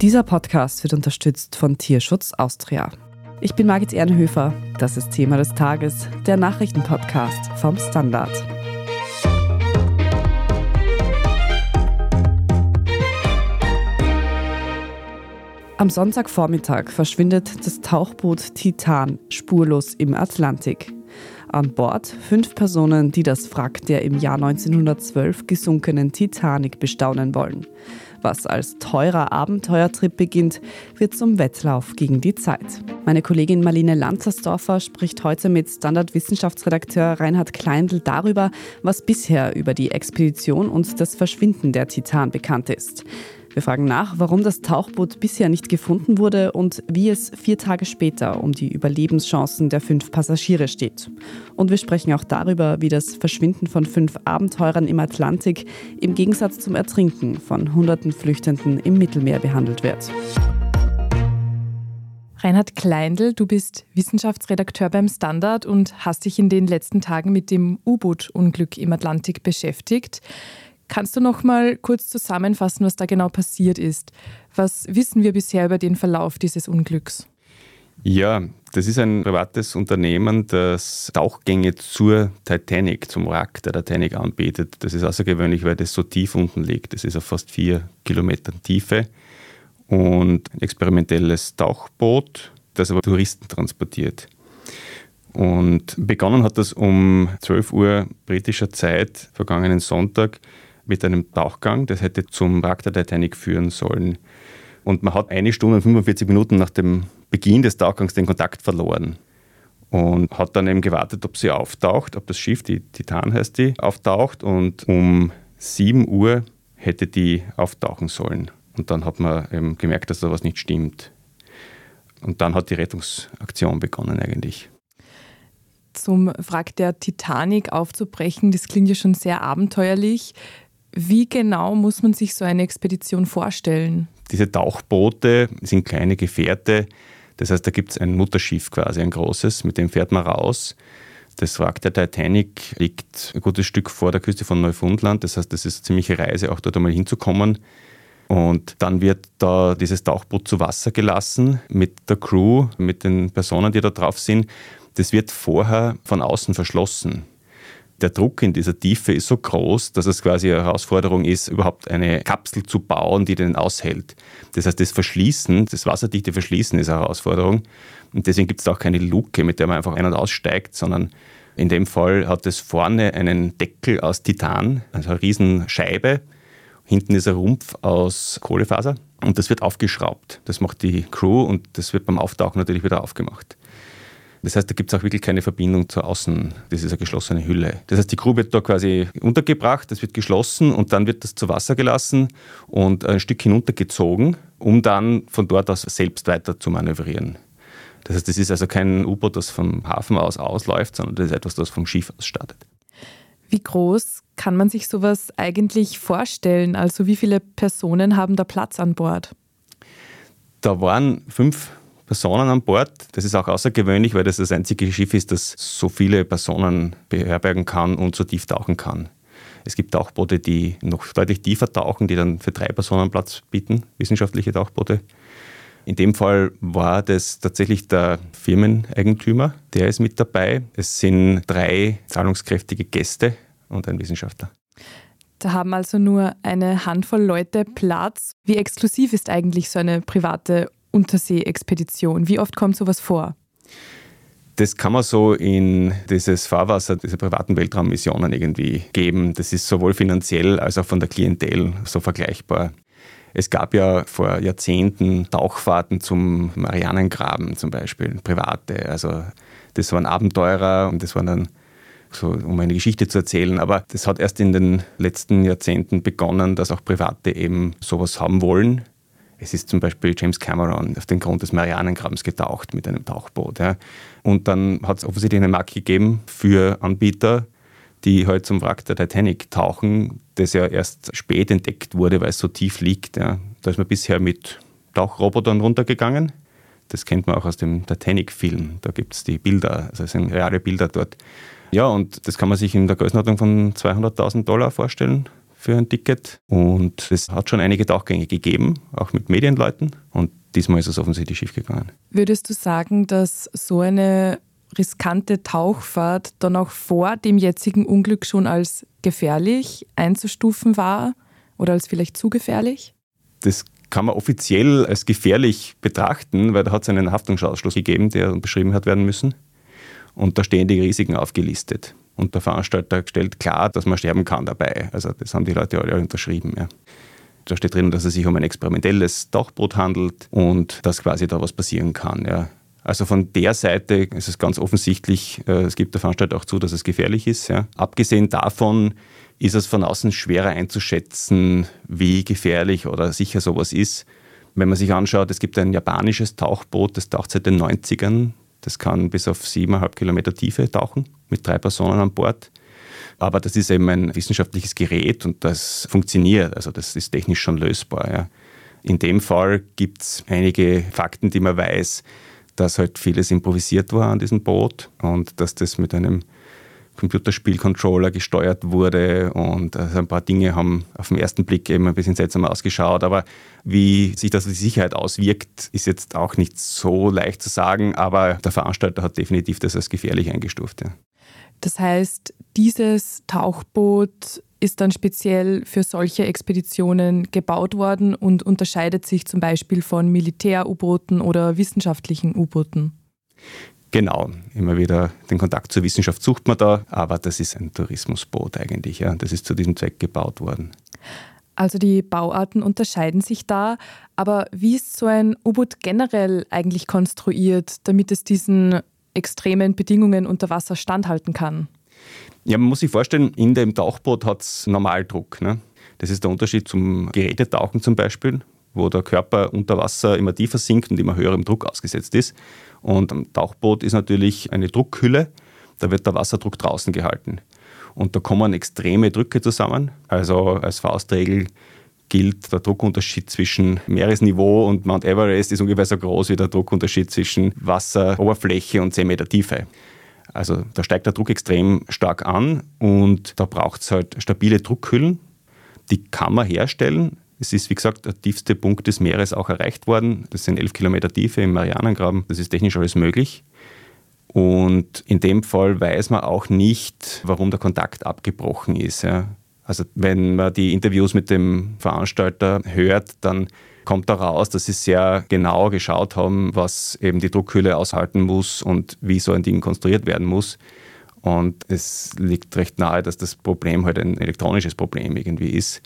Dieser Podcast wird unterstützt von Tierschutz Austria. Ich bin Margit Ehrenhöfer. Das ist Thema des Tages, der Nachrichtenpodcast vom Standard. Am Sonntagvormittag verschwindet das Tauchboot Titan spurlos im Atlantik. An Bord fünf Personen, die das Wrack der im Jahr 1912 gesunkenen Titanic bestaunen wollen. Was als teurer Abenteuertrip beginnt, wird zum Wettlauf gegen die Zeit. Meine Kollegin Marlene Lanzersdorfer spricht heute mit Standard-Wissenschaftsredakteur Reinhard Kleindl darüber, was bisher über die Expedition und das Verschwinden der Titan bekannt ist. Wir fragen nach, warum das Tauchboot bisher nicht gefunden wurde und wie es vier Tage später um die Überlebenschancen der fünf Passagiere steht. Und wir sprechen auch darüber, wie das Verschwinden von fünf Abenteurern im Atlantik im Gegensatz zum Ertrinken von hunderten Flüchtenden im Mittelmeer behandelt wird. Reinhard Kleindl, du bist Wissenschaftsredakteur beim Standard und hast dich in den letzten Tagen mit dem U-Boot-Unglück im Atlantik beschäftigt. Kannst du noch mal kurz zusammenfassen, was da genau passiert ist? Was wissen wir bisher über den Verlauf dieses Unglücks? Ja, das ist ein privates Unternehmen, das Tauchgänge zur Titanic, zum Wrack der Titanic anbietet. Das ist außergewöhnlich, weil das so tief unten liegt. Das ist auf fast vier Kilometern Tiefe und ein experimentelles Tauchboot, das aber Touristen transportiert. Und begonnen hat das um 12 Uhr britischer Zeit, vergangenen Sonntag, mit einem Tauchgang. Das hätte zum Wrack der Titanic führen sollen. Und man hat eine Stunde und 45 Minuten nach dem Beginn des Tauchgangs den Kontakt verloren. Und hat dann eben gewartet, ob sie auftaucht, ob das Schiff, die Titan heißt die, auftaucht. Und um 7 Uhr hätte die auftauchen sollen. Und dann hat man eben gemerkt, dass da was nicht stimmt. Und dann hat die Rettungsaktion begonnen eigentlich zum Wrack der Titanic aufzubrechen, das klingt ja schon sehr abenteuerlich. Wie genau muss man sich so eine Expedition vorstellen? Diese Tauchboote sind kleine Gefährte. Das heißt, da gibt es ein Mutterschiff quasi, ein großes, mit dem fährt man raus. Das Wrack der Titanic liegt ein gutes Stück vor der Küste von Neufundland. Das heißt, das ist eine ziemliche Reise, auch dort einmal hinzukommen. Und dann wird da dieses Tauchboot zu Wasser gelassen mit der Crew, mit den Personen, die da drauf sind. Das wird vorher von außen verschlossen der Druck in dieser Tiefe ist so groß, dass es quasi eine Herausforderung ist, überhaupt eine Kapsel zu bauen, die den aushält. Das heißt, das Verschließen, das wasserdichte Verschließen ist eine Herausforderung. Und deswegen gibt es auch keine Luke, mit der man einfach ein- und aussteigt, sondern in dem Fall hat es vorne einen Deckel aus Titan, also eine Riesenscheibe. Hinten ist ein Rumpf aus Kohlefaser und das wird aufgeschraubt. Das macht die Crew und das wird beim Auftauchen natürlich wieder aufgemacht. Das heißt, da gibt es auch wirklich keine Verbindung zur Außen. Das ist eine geschlossene Hülle. Das heißt, die Crew wird da quasi untergebracht, das wird geschlossen und dann wird das zu Wasser gelassen und ein Stück hinuntergezogen, um dann von dort aus selbst weiter zu manövrieren. Das heißt, das ist also kein U-Boot, das vom Hafen aus ausläuft, sondern das ist etwas, das vom Schiff aus startet. Wie groß kann man sich sowas eigentlich vorstellen? Also wie viele Personen haben da Platz an Bord? Da waren fünf Personen an Bord. Das ist auch außergewöhnlich, weil das das einzige Schiff ist, das so viele Personen beherbergen kann und so tief tauchen kann. Es gibt Tauchboote, die noch deutlich tiefer tauchen, die dann für drei Personen Platz bieten, wissenschaftliche Tauchboote. In dem Fall war das tatsächlich der Firmeneigentümer, der ist mit dabei. Es sind drei zahlungskräftige Gäste und ein Wissenschaftler. Da haben also nur eine Handvoll Leute Platz. Wie exklusiv ist eigentlich so eine private Unterseeexpedition? Wie oft kommt sowas vor? Das kann man so in dieses Fahrwasser dieser privaten Weltraummissionen irgendwie geben. Das ist sowohl finanziell als auch von der Klientel so vergleichbar. Es gab ja vor Jahrzehnten Tauchfahrten zum Marianengraben zum Beispiel, private. Also das waren Abenteurer und das waren dann so, um eine Geschichte zu erzählen. Aber das hat erst in den letzten Jahrzehnten begonnen, dass auch Private eben sowas haben wollen. Es ist zum Beispiel James Cameron auf den Grund des Marianengrabens getaucht mit einem Tauchboot. Ja. Und dann hat es offensichtlich einen Markt gegeben für Anbieter, die halt zum Wrack der Titanic tauchen, das ja erst spät entdeckt wurde, weil es so tief liegt. Ja. Da ist man bisher mit Tauchrobotern runtergegangen. Das kennt man auch aus dem Titanic-Film. Da gibt es die Bilder, also es sind reale Bilder dort. Ja, und das kann man sich in der Größenordnung von 200.000 Dollar vorstellen für ein Ticket. Und es hat schon einige Tauchgänge gegeben, auch mit Medienleuten. Und diesmal ist es offensichtlich schiefgegangen. Würdest du sagen, dass so eine riskante Tauchfahrt dann auch vor dem jetzigen Unglück schon als gefährlich einzustufen war oder als vielleicht zu gefährlich? Das kann man offiziell als gefährlich betrachten, weil da hat es einen Haftungsausschluss gegeben, der beschrieben hat werden müssen. Und da stehen die Risiken aufgelistet. Und der Veranstalter stellt klar, dass man sterben kann dabei. Also das haben die Leute alle unterschrieben. Ja. Da steht drin, dass es sich um ein experimentelles Tauchboot handelt und dass quasi da was passieren kann. Ja. Also von der Seite ist es ganz offensichtlich, äh, es gibt der Veranstalter auch zu, dass es gefährlich ist. Ja. Abgesehen davon ist es von außen schwerer einzuschätzen, wie gefährlich oder sicher sowas ist. Wenn man sich anschaut, es gibt ein japanisches Tauchboot, das taucht seit den 90ern. Das kann bis auf siebeneinhalb Kilometer Tiefe tauchen, mit drei Personen an Bord. Aber das ist eben ein wissenschaftliches Gerät und das funktioniert. Also das ist technisch schon lösbar. Ja. In dem Fall gibt es einige Fakten, die man weiß, dass halt vieles improvisiert war an diesem Boot und dass das mit einem Computerspielcontroller gesteuert wurde und also ein paar Dinge haben auf den ersten Blick eben ein bisschen seltsam ausgeschaut. Aber wie sich das auf die Sicherheit auswirkt, ist jetzt auch nicht so leicht zu sagen, aber der Veranstalter hat definitiv das als gefährlich eingestuft. Ja. Das heißt, dieses Tauchboot ist dann speziell für solche Expeditionen gebaut worden und unterscheidet sich zum Beispiel von Militär-U-Booten oder wissenschaftlichen U-Booten. Genau, immer wieder den Kontakt zur Wissenschaft sucht man da, aber das ist ein Tourismusboot eigentlich. Ja. Das ist zu diesem Zweck gebaut worden. Also die Bauarten unterscheiden sich da, aber wie ist so ein U-Boot generell eigentlich konstruiert, damit es diesen extremen Bedingungen unter Wasser standhalten kann? Ja, man muss sich vorstellen, in dem Tauchboot hat es Normaldruck. Ne? Das ist der Unterschied zum Gerätetauchen zum Beispiel, wo der Körper unter Wasser immer tiefer sinkt und immer höherem Druck ausgesetzt ist. Und am Tauchboot ist natürlich eine Druckhülle, da wird der Wasserdruck draußen gehalten. Und da kommen extreme Drücke zusammen. Also als Faustregel gilt der Druckunterschied zwischen Meeresniveau und Mount Everest ist ungefähr so groß wie der Druckunterschied zwischen Wasseroberfläche und 10 Meter Tiefe. Also da steigt der Druck extrem stark an und da braucht es halt stabile Druckhüllen. Die kann man herstellen. Es ist, wie gesagt, der tiefste Punkt des Meeres auch erreicht worden. Das sind 11 Kilometer Tiefe im Marianengraben. Das ist technisch alles möglich. Und in dem Fall weiß man auch nicht, warum der Kontakt abgebrochen ist. Ja. Also wenn man die Interviews mit dem Veranstalter hört, dann kommt da raus, dass sie sehr genau geschaut haben, was eben die Druckhülle aushalten muss und wie so ein Ding konstruiert werden muss. Und es liegt recht nahe, dass das Problem halt ein elektronisches Problem irgendwie ist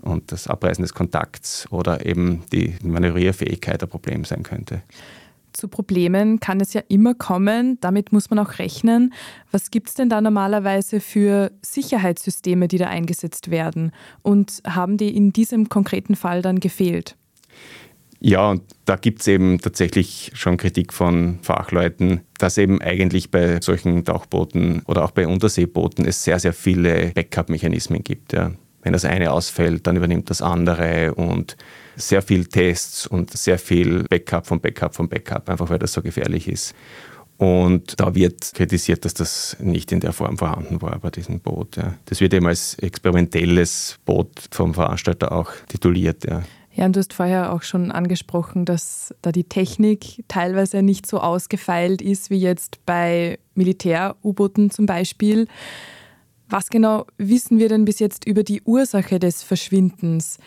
und das Abreißen des Kontakts oder eben die Manövrierfähigkeit ein Problem sein könnte. Zu Problemen kann es ja immer kommen, damit muss man auch rechnen. Was gibt es denn da normalerweise für Sicherheitssysteme, die da eingesetzt werden? Und haben die in diesem konkreten Fall dann gefehlt? Ja, und da gibt es eben tatsächlich schon Kritik von Fachleuten, dass eben eigentlich bei solchen Tauchbooten oder auch bei Unterseebooten es sehr, sehr viele Backup-Mechanismen gibt. Ja. Wenn das eine ausfällt, dann übernimmt das andere und sehr viel Tests und sehr viel Backup von Backup von Backup, einfach weil das so gefährlich ist. Und da wird kritisiert, dass das nicht in der Form vorhanden war bei diesem Boot. Ja. Das wird eben als experimentelles Boot vom Veranstalter auch tituliert. Ja. Ja, und du hast vorher auch schon angesprochen, dass da die Technik teilweise nicht so ausgefeilt ist wie jetzt bei Militär-U-Booten zum Beispiel. Was genau wissen wir denn bis jetzt über die Ursache des Verschwindens?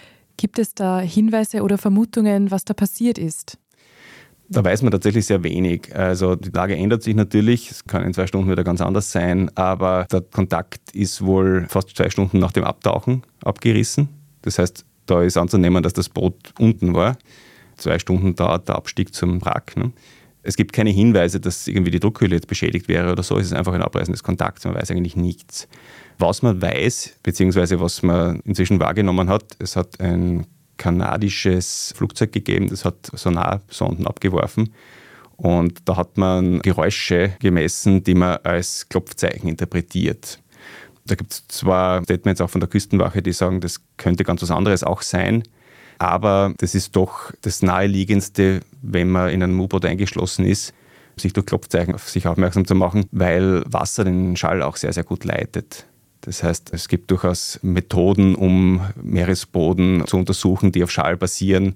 Gibt es da Hinweise oder Vermutungen, was da passiert ist? Da weiß man tatsächlich sehr wenig. Also die Lage ändert sich natürlich, es kann in zwei Stunden wieder ganz anders sein, aber der Kontakt ist wohl fast zwei Stunden nach dem Abtauchen abgerissen. Das heißt, da ist anzunehmen, dass das Boot unten war. Zwei Stunden dauert der Abstieg zum Wrack. Ne? Es gibt keine Hinweise, dass irgendwie die Druckhülle jetzt beschädigt wäre oder so. Es ist einfach ein Abreißen des Kontakts. Man weiß eigentlich nichts. Was man weiß, beziehungsweise was man inzwischen wahrgenommen hat, es hat ein kanadisches Flugzeug gegeben, das hat Sonarsonden abgeworfen. Und da hat man Geräusche gemessen, die man als Klopfzeichen interpretiert. Da gibt es zwar Statements auch von der Küstenwache, die sagen, das könnte ganz was anderes auch sein, aber das ist doch das Naheliegendste, wenn man in einem U-Boot eingeschlossen ist, sich durch Klopfzeichen auf sich aufmerksam zu machen, weil Wasser den Schall auch sehr, sehr gut leitet. Das heißt, es gibt durchaus Methoden, um Meeresboden zu untersuchen, die auf Schall basieren.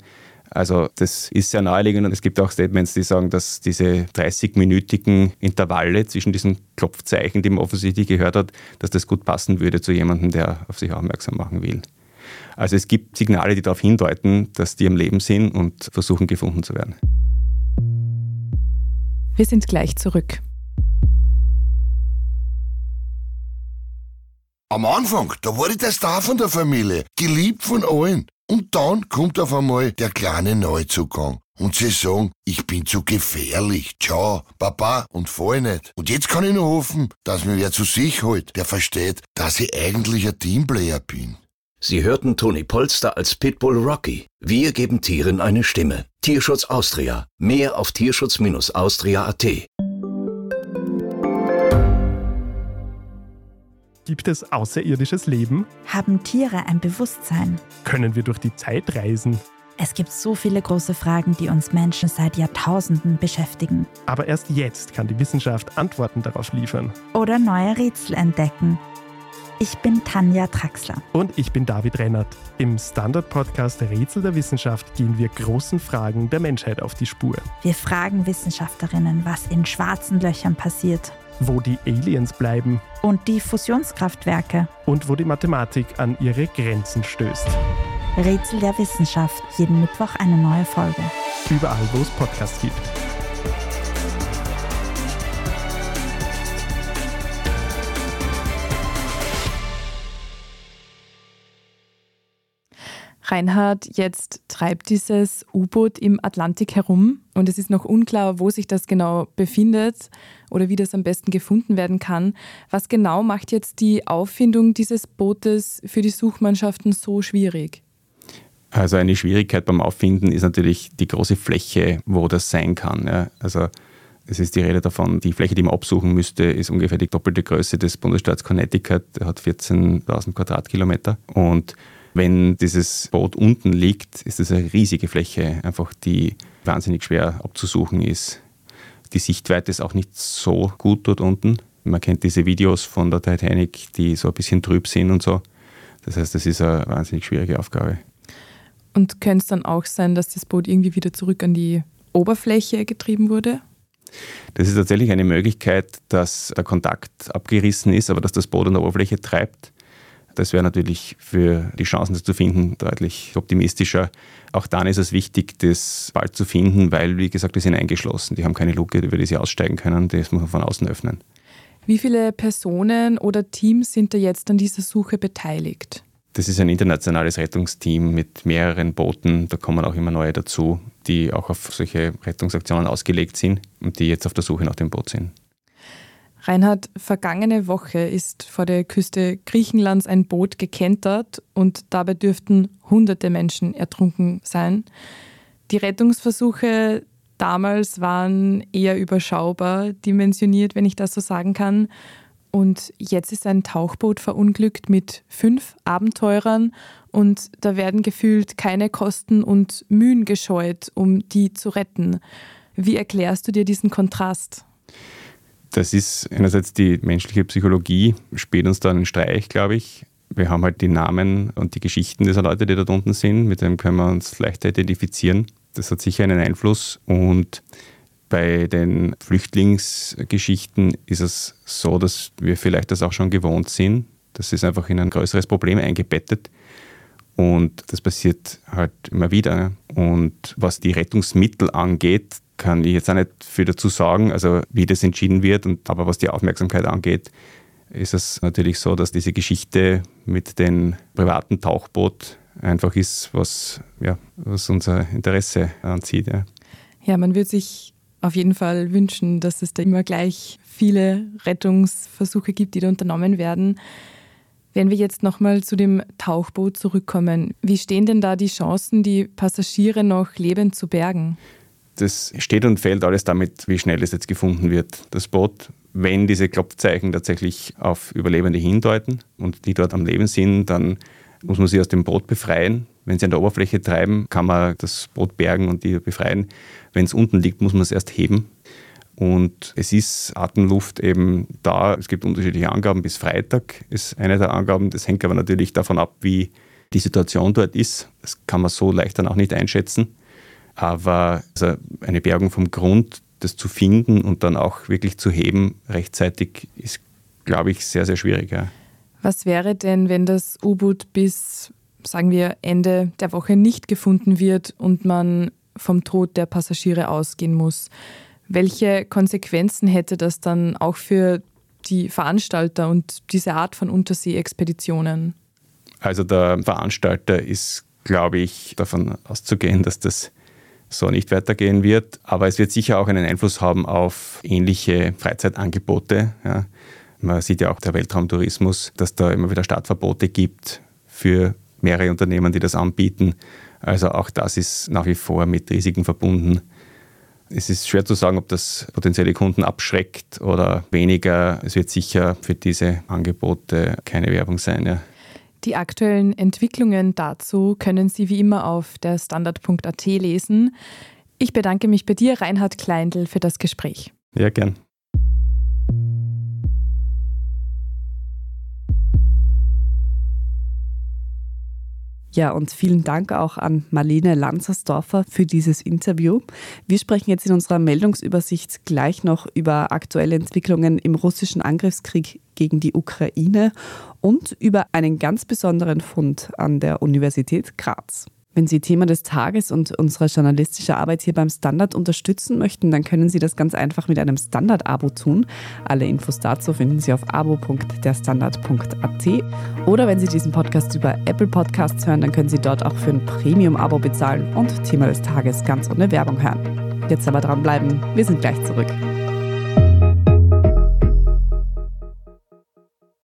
Also das ist sehr naheliegend und es gibt auch Statements, die sagen, dass diese 30-minütigen Intervalle zwischen diesen Klopfzeichen, die man offensichtlich gehört hat, dass das gut passen würde zu jemandem, der auf sich aufmerksam machen will. Also es gibt Signale, die darauf hindeuten, dass die am Leben sind und versuchen gefunden zu werden. Wir sind gleich zurück. Am Anfang, da war ich der Star von der Familie, geliebt von allen. Und dann kommt auf einmal der kleine Neuzugang. Und sie sagen, ich bin zu gefährlich. Ciao, Papa, und fall nicht. Und jetzt kann ich nur hoffen, dass mir wer zu sich holt, der versteht, dass ich eigentlich ein Teamplayer bin. Sie hörten Toni Polster als Pitbull Rocky. Wir geben Tieren eine Stimme. Tierschutz Austria. Mehr auf tierschutz-austria.at. Gibt es außerirdisches Leben? Haben Tiere ein Bewusstsein? Können wir durch die Zeit reisen? Es gibt so viele große Fragen, die uns Menschen seit Jahrtausenden beschäftigen. Aber erst jetzt kann die Wissenschaft Antworten darauf liefern. Oder neue Rätsel entdecken. Ich bin Tanja Traxler. Und ich bin David Rennert. Im Standard-Podcast Rätsel der Wissenschaft gehen wir großen Fragen der Menschheit auf die Spur. Wir fragen Wissenschaftlerinnen, was in schwarzen Löchern passiert. Wo die Aliens bleiben. Und die Fusionskraftwerke. Und wo die Mathematik an ihre Grenzen stößt. Rätsel der Wissenschaft. Jeden Mittwoch eine neue Folge. Überall, wo es Podcasts gibt. Reinhard, jetzt treibt dieses U-Boot im Atlantik herum und es ist noch unklar, wo sich das genau befindet oder wie das am besten gefunden werden kann. Was genau macht jetzt die Auffindung dieses Bootes für die Suchmannschaften so schwierig? Also eine Schwierigkeit beim Auffinden ist natürlich die große Fläche, wo das sein kann. Ja. Also es ist die Rede davon, die Fläche, die man absuchen müsste, ist ungefähr die doppelte Größe des Bundesstaats Connecticut. Der hat 14.000 Quadratkilometer. Und wenn dieses Boot unten liegt, ist es eine riesige Fläche, einfach die wahnsinnig schwer abzusuchen ist. Die Sichtweite ist auch nicht so gut dort unten. Man kennt diese Videos von der Titanic, die so ein bisschen trüb sind und so. Das heißt, das ist eine wahnsinnig schwierige Aufgabe. Und könnte es dann auch sein, dass das Boot irgendwie wieder zurück an die Oberfläche getrieben wurde? Das ist tatsächlich eine Möglichkeit, dass der Kontakt abgerissen ist, aber dass das Boot an der Oberfläche treibt. Das wäre natürlich für die Chancen, das zu finden, deutlich optimistischer. Auch dann ist es wichtig, das bald zu finden, weil, wie gesagt, die sind eingeschlossen. Die haben keine Luke, über die sie aussteigen können. Das muss man von außen öffnen. Wie viele Personen oder Teams sind da jetzt an dieser Suche beteiligt? Das ist ein internationales Rettungsteam mit mehreren Booten. Da kommen auch immer neue dazu, die auch auf solche Rettungsaktionen ausgelegt sind und die jetzt auf der Suche nach dem Boot sind. Reinhard, vergangene Woche ist vor der Küste Griechenlands ein Boot gekentert und dabei dürften hunderte Menschen ertrunken sein. Die Rettungsversuche damals waren eher überschaubar dimensioniert, wenn ich das so sagen kann. Und jetzt ist ein Tauchboot verunglückt mit fünf Abenteurern und da werden gefühlt keine Kosten und Mühen gescheut, um die zu retten. Wie erklärst du dir diesen Kontrast? Das ist einerseits die menschliche Psychologie, spielt uns da einen Streich, glaube ich. Wir haben halt die Namen und die Geschichten dieser Leute, die dort unten sind, mit dem können wir uns leichter identifizieren. Das hat sicher einen Einfluss und bei den Flüchtlingsgeschichten ist es so, dass wir vielleicht das auch schon gewohnt sind. Das ist einfach in ein größeres Problem eingebettet. Und das passiert halt immer wieder. Und was die Rettungsmittel angeht, kann ich jetzt auch nicht viel dazu sagen, also wie das entschieden wird. Und, aber was die Aufmerksamkeit angeht, ist es natürlich so, dass diese Geschichte mit dem privaten Tauchboot einfach ist, was, ja, was unser Interesse anzieht. Ja. ja, man würde sich auf jeden Fall wünschen, dass es da immer gleich viele Rettungsversuche gibt, die da unternommen werden. Wenn wir jetzt nochmal zu dem Tauchboot zurückkommen, wie stehen denn da die Chancen, die Passagiere noch lebend zu bergen? Das steht und fällt alles damit, wie schnell es jetzt gefunden wird. Das Boot, wenn diese Klopfzeichen tatsächlich auf Überlebende hindeuten und die dort am Leben sind, dann muss man sie aus dem Boot befreien. Wenn sie an der Oberfläche treiben, kann man das Boot bergen und die befreien. Wenn es unten liegt, muss man es erst heben. Und es ist Atemluft eben da. Es gibt unterschiedliche Angaben. Bis Freitag ist eine der Angaben. Das hängt aber natürlich davon ab, wie die Situation dort ist. Das kann man so leicht dann auch nicht einschätzen. Aber also eine Bergung vom Grund, das zu finden und dann auch wirklich zu heben rechtzeitig, ist, glaube ich, sehr, sehr schwierig. Ja. Was wäre denn, wenn das U-Boot bis, sagen wir, Ende der Woche nicht gefunden wird und man vom Tod der Passagiere ausgehen muss? Welche Konsequenzen hätte das dann auch für die Veranstalter und diese Art von Unterseeexpeditionen? Also der Veranstalter ist, glaube ich, davon auszugehen, dass das so nicht weitergehen wird. Aber es wird sicher auch einen Einfluss haben auf ähnliche Freizeitangebote. Ja. Man sieht ja auch der Weltraumtourismus, dass da immer wieder Startverbote gibt für mehrere Unternehmen, die das anbieten. Also auch das ist nach wie vor mit Risiken verbunden. Es ist schwer zu sagen, ob das potenzielle Kunden abschreckt oder weniger. Es wird sicher für diese Angebote keine Werbung sein. Ja. Die aktuellen Entwicklungen dazu können Sie wie immer auf der Standard.at lesen. Ich bedanke mich bei dir, Reinhard Kleindl, für das Gespräch. Ja, gern. Ja, und vielen Dank auch an Marlene Lanzersdorfer für dieses Interview. Wir sprechen jetzt in unserer Meldungsübersicht gleich noch über aktuelle Entwicklungen im russischen Angriffskrieg gegen die Ukraine und über einen ganz besonderen Fund an der Universität Graz. Wenn Sie Thema des Tages und unsere journalistische Arbeit hier beim Standard unterstützen möchten, dann können Sie das ganz einfach mit einem Standard-Abo tun. Alle Infos dazu finden Sie auf abo.derstandard.at. Oder wenn Sie diesen Podcast über Apple Podcasts hören, dann können Sie dort auch für ein Premium-Abo bezahlen und Thema des Tages ganz ohne Werbung hören. Jetzt aber dranbleiben, wir sind gleich zurück.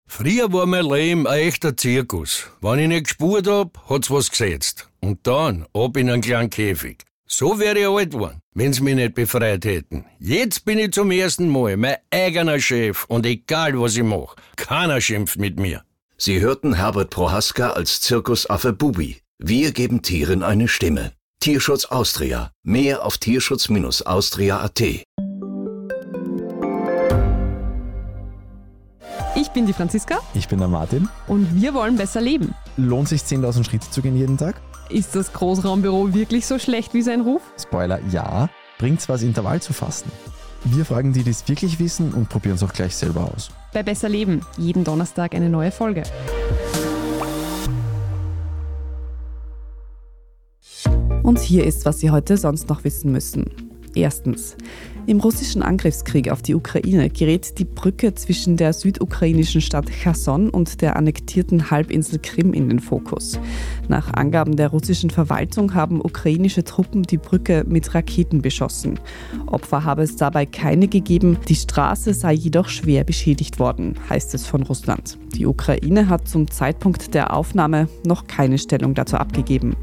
Früher war mein Leben ein echter Zirkus. Wenn ich nicht gespurt hab, hat's was gesetzt. Und dann ab in einen kleinen Käfig. So wäre ich alt geworden, wenn's mich nicht befreit hätten. Jetzt bin ich zum ersten Mal mein eigener Chef und egal was ich mach, keiner schimpft mit mir. Sie hörten Herbert Prohaska als Zirkusaffe Bubi. Wir geben Tieren eine Stimme. Tierschutz Austria. Mehr auf tierschutz-austria.at. Ich bin die Franziska Ich bin der Martin. und wir wollen besser leben. Lohnt sich 10.000 Schritte zu gehen jeden Tag? Ist das Großraumbüro wirklich so schlecht wie sein Ruf? Spoiler, ja. Bringt's was, Intervall zu fasten? Wir fragen die, die es wirklich wissen und probieren es auch gleich selber aus. Bei Besser Leben, jeden Donnerstag eine neue Folge. Und hier ist, was Sie heute sonst noch wissen müssen. Erstens. Im russischen Angriffskrieg auf die Ukraine gerät die Brücke zwischen der südukrainischen Stadt Cherson und der annektierten Halbinsel Krim in den Fokus. Nach Angaben der russischen Verwaltung haben ukrainische Truppen die Brücke mit Raketen beschossen. Opfer habe es dabei keine gegeben, die Straße sei jedoch schwer beschädigt worden, heißt es von Russland. Die Ukraine hat zum Zeitpunkt der Aufnahme noch keine Stellung dazu abgegeben.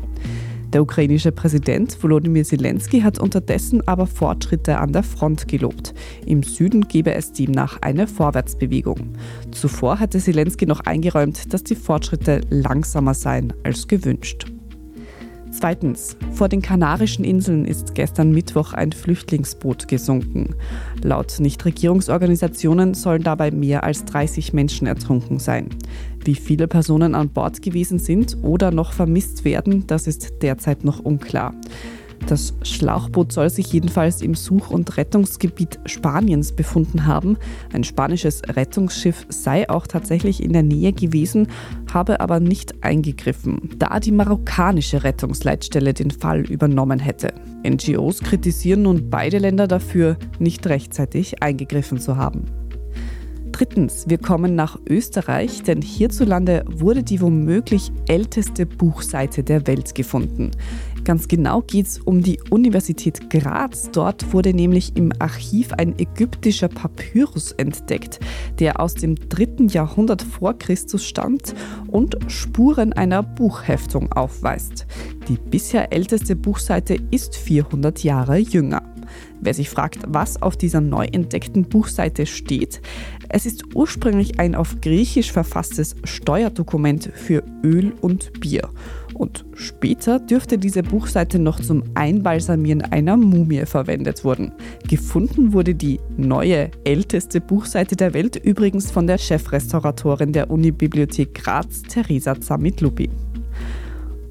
Der ukrainische Präsident Volodymyr Zelensky hat unterdessen aber Fortschritte an der Front gelobt. Im Süden gebe es demnach eine Vorwärtsbewegung. Zuvor hatte Zelensky noch eingeräumt, dass die Fortschritte langsamer seien als gewünscht. Zweitens. Vor den Kanarischen Inseln ist gestern Mittwoch ein Flüchtlingsboot gesunken. Laut Nichtregierungsorganisationen sollen dabei mehr als 30 Menschen ertrunken sein. Wie viele Personen an Bord gewesen sind oder noch vermisst werden, das ist derzeit noch unklar. Das Schlauchboot soll sich jedenfalls im Such- und Rettungsgebiet Spaniens befunden haben. Ein spanisches Rettungsschiff sei auch tatsächlich in der Nähe gewesen, habe aber nicht eingegriffen, da die marokkanische Rettungsleitstelle den Fall übernommen hätte. NGOs kritisieren nun beide Länder dafür, nicht rechtzeitig eingegriffen zu haben. Drittens, wir kommen nach Österreich, denn hierzulande wurde die womöglich älteste Buchseite der Welt gefunden. Ganz genau geht es um die Universität Graz. Dort wurde nämlich im Archiv ein ägyptischer Papyrus entdeckt, der aus dem dritten Jahrhundert vor Christus stammt und Spuren einer Buchheftung aufweist. Die bisher älteste Buchseite ist 400 Jahre jünger. Wer sich fragt, was auf dieser neu entdeckten Buchseite steht, es ist ursprünglich ein auf Griechisch verfasstes Steuerdokument für Öl und Bier. Und später dürfte diese Buchseite noch zum Einbalsamieren einer Mumie verwendet wurden. Gefunden wurde die neue, älteste Buchseite der Welt übrigens von der Chefrestauratorin der Unibibliothek Graz, Theresa Zamitlupi.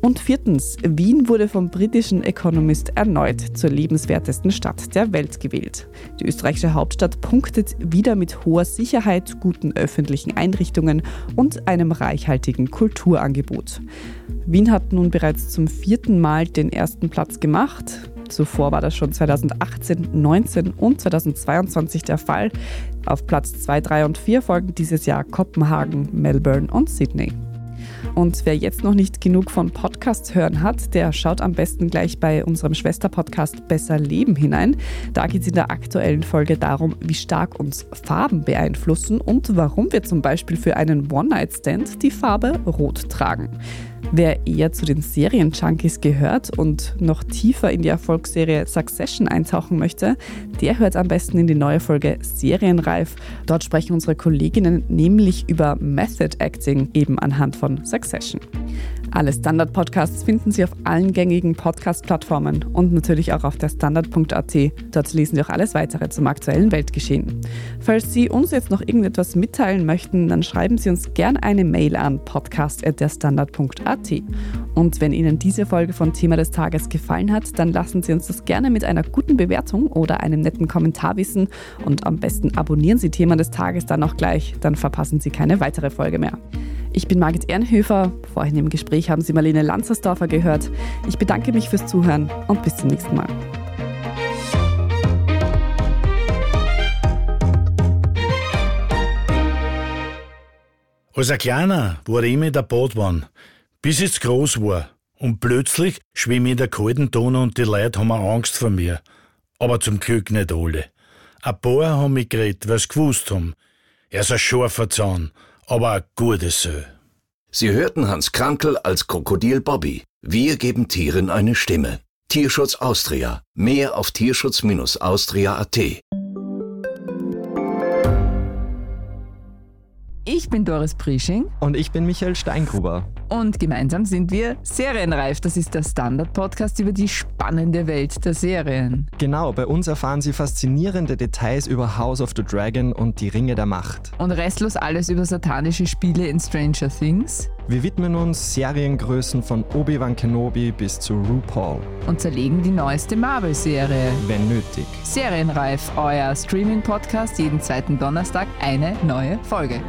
Und viertens, Wien wurde vom britischen Economist erneut zur lebenswertesten Stadt der Welt gewählt. Die österreichische Hauptstadt punktet wieder mit hoher Sicherheit, guten öffentlichen Einrichtungen und einem reichhaltigen Kulturangebot. Wien hat nun bereits zum vierten Mal den ersten Platz gemacht. Zuvor war das schon 2018, 19 und 2022 der Fall. Auf Platz 2, 3 und 4 folgen dieses Jahr Kopenhagen, Melbourne und Sydney. Und wer jetzt noch nicht genug von Podcasts hören hat, der schaut am besten gleich bei unserem Schwesterpodcast Besser Leben hinein. Da geht es in der aktuellen Folge darum, wie stark uns Farben beeinflussen und warum wir zum Beispiel für einen One-Night-Stand die Farbe Rot tragen. Wer eher zu den Serien-Junkies gehört und noch tiefer in die Erfolgsserie Succession eintauchen möchte, der hört am besten in die neue Folge Serienreif. Dort sprechen unsere Kolleginnen nämlich über Method Acting eben anhand von Succession. Alle Standard-Podcasts finden Sie auf allen gängigen Podcast-Plattformen und natürlich auch auf der Standard.at. Dort lesen Sie auch alles weitere zum aktuellen Weltgeschehen. Falls Sie uns jetzt noch irgendetwas mitteilen möchten, dann schreiben Sie uns gerne eine Mail an podcast.derstandard.at. Und wenn Ihnen diese Folge von Thema des Tages gefallen hat, dann lassen Sie uns das gerne mit einer guten Bewertung oder einem netten Kommentar wissen und am besten abonnieren Sie Thema des Tages dann auch gleich, dann verpassen Sie keine weitere Folge mehr. Ich bin Margit Ehrenhöfer. Vorhin im Gespräch haben Sie Marlene Lanzersdorfer gehört. Ich bedanke mich fürs Zuhören und bis zum nächsten Mal. Als ein Kleiner war ich immer in der Badwanne, bis ich groß war. Und plötzlich schwimme ich in der kalten Donau und die Leute haben Angst vor mir. Aber zum Glück nicht alle. Ein paar haben mich geredet, weil sie gewusst haben. Er ist ein scharfer Zahn, aber ein gutes Sö. Sie hörten Hans Krankel als Krokodil Bobby. Wir geben Tieren eine Stimme. Tierschutz Austria. Mehr auf tierschutz-austria.at. Ich bin Doris Prisching. Und ich bin Michael Steingruber. Und gemeinsam sind wir Serienreif. Das ist der Standard-Podcast über die spannende Welt der Serien. Genau, bei uns erfahren Sie faszinierende Details über House of the Dragon und die Ringe der Macht. Und restlos alles über satanische Spiele in Stranger Things. Wir widmen uns Seriengrößen von Obi-Wan Kenobi bis zu RuPaul. Und zerlegen die neueste Marvel-Serie. Wenn nötig. Serienreif, euer Streaming-Podcast jeden zweiten Donnerstag eine neue Folge.